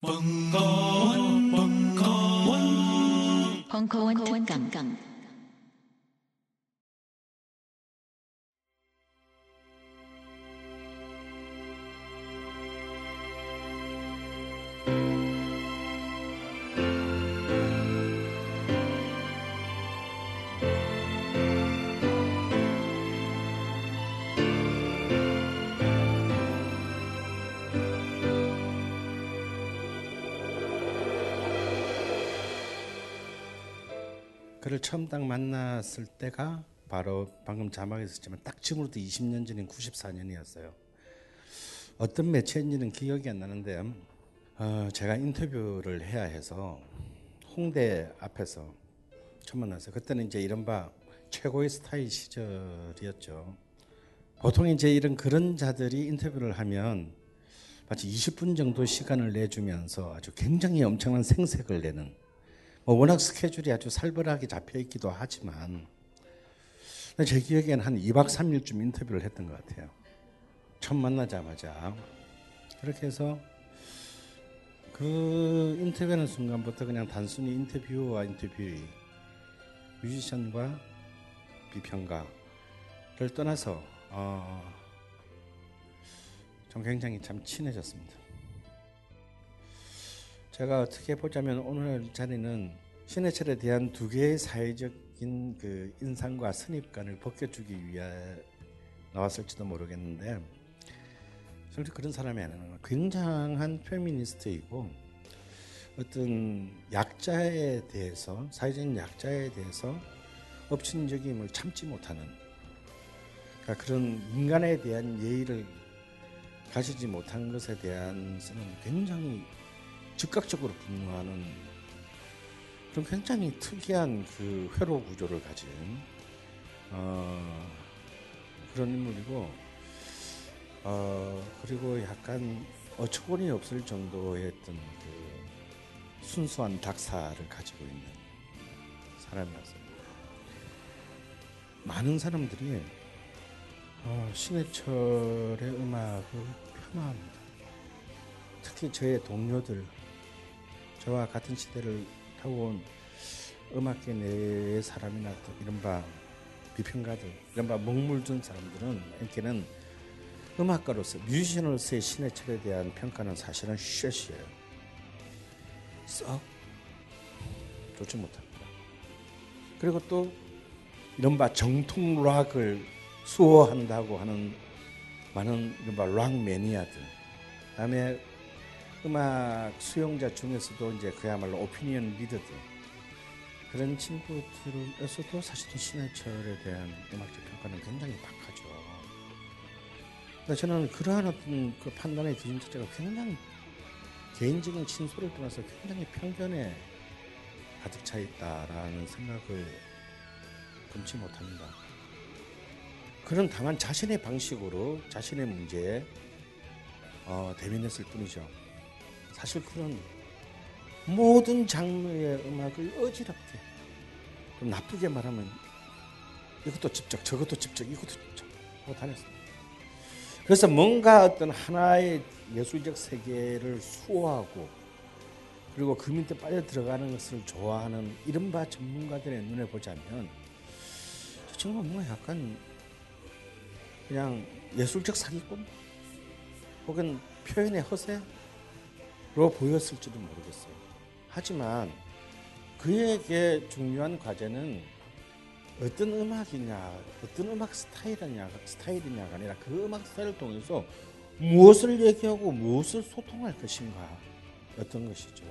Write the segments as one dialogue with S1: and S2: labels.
S1: 벙커원, 벙커원, 벙커원 특강.
S2: 그를 처음 딱 만났을 때가 바로 방금 자막에 있었지만 딱 지금으로부터 20년 전인 94년이었어요. 어떤 매체인지는 기억이 안 나는데 어, 제가 인터뷰를 해야 해서 홍대 앞에서 처음 만났어요. 그때는 이제 이른바 최고의 스타일 시절이었죠. 보통 이제 이런 그런 자들이 인터뷰를 하면 마치 20분 정도 시간을 내주면서 아주 굉장히 엄청난 생색을 내는 뭐 워낙 스케줄이 아주 살벌하게 잡혀 있기도 하지만 제 기억에는 한 2박 3일쯤 인터뷰를 했던 것 같아요. 처음 만나자마자 그렇게 해서 그 인터뷰하는 순간부터 그냥 단순히 인터뷰와 인터뷰의 뮤지션과 비평가를 떠나서 어, 좀 굉장히 참 친해졌습니다. 제가 어떻게 보자면 오늘 자리는 신해철에 대한 두 개의 사회적인 그 인상과 선입관을 벗겨주기 위해 나왔을지도 모르겠는데 솔직히 그런 사람이 아니라 굉장한 페미니스트이고 어떤 약자에 대해서 사회적인 약자에 대해서 업신적임을 참지 못하는 그러니까 그런 인간에 대한 예의를 가지지 못한 것에 대한 굉장히 즉각적으로 분노하는 그런 굉장히 특이한 그 회로 구조를 가진 어, 그런 인물이고 어, 그리고 약간 어처구니 없을 정도의 어떤 그 순수한 닥사를 가지고 있는 사람이었습니다. 많은 사람들이 어, 신해철의 음악을 폄하합니다. 특히 저의 동료들 저와 같은 시대를 타고 온 음악계 내의 사람이나 또 이른바 비평가들, 이른바 먹물든 사람들은 이렇게는 음악가로서 뮤지션으로서의 신해철에 대한 평가는 사실은 쉐시예요. 썩 좋지 못합니다. 그리고 또 이른바 정통 락을 수호한다고 하는 많은 이른바 락 매니아들, 그다음에 음악 수용자 중에서도 이제 그야말로 오피니언 리더들 그런 친구들에서도 사실은 신해철에 대한 음악적 평가는 굉장히 박하죠. 저는 그러한 어떤 그 판단의 기준 자체가 굉장히 개인적인 친소를 떠나서 굉장히 편견에 가득 차 있다라는 생각을 금치 못합니다. 그런 다만 자신의 방식으로 자신의 문제에 어, 대면했을 뿐이죠. 사실 그런 모든 장르의 음악을 어지럽게 좀 나쁘게 말하면 이것도 집적 저것도 집적 이것도 집적 하고 다녔습니다. 그래서 뭔가 어떤 하나의 예술적 세계를 수호하고 그리고 그 밑에 빠져 들어가는 것을 좋아하는 이른바 전문가들의 눈에 보자면 저 친구가 뭔가 약간 그냥 예술적 사기꾼 혹은 표현의 허세 로 보였을지도 모르겠어요. 하지만 그에게 중요한 과제는 어떤 음악이냐, 어떤 음악 스타일이냐, 스타일이냐가 아니라 그 음악 스타일을 통해서 무엇을 얘기하고 무엇을 소통할 것인가, 어떤 것이죠.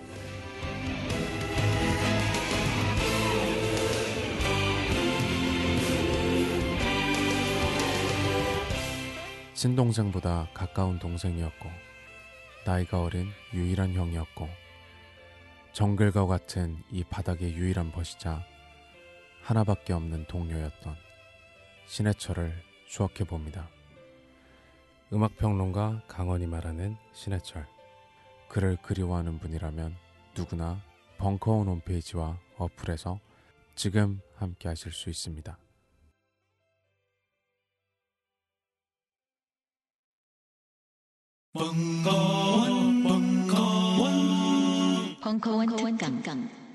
S3: 친동생보다 가까운 동생이었고 나이가 어린 유일한 형이었고 정글과 같은 이 바닥의 유일한 벗이자 하나밖에 없는 동료였던 신해철을 추억해 봅니다. 음악평론가 강원이 말하는 신해철. 그를 그리워하는 분이라면 누구나 벙커원 홈페이지와 어플에서 지금 함께 하실 수 있습니다.
S1: 벙커원, 벙커원, 벙커원, 벙커원 특강.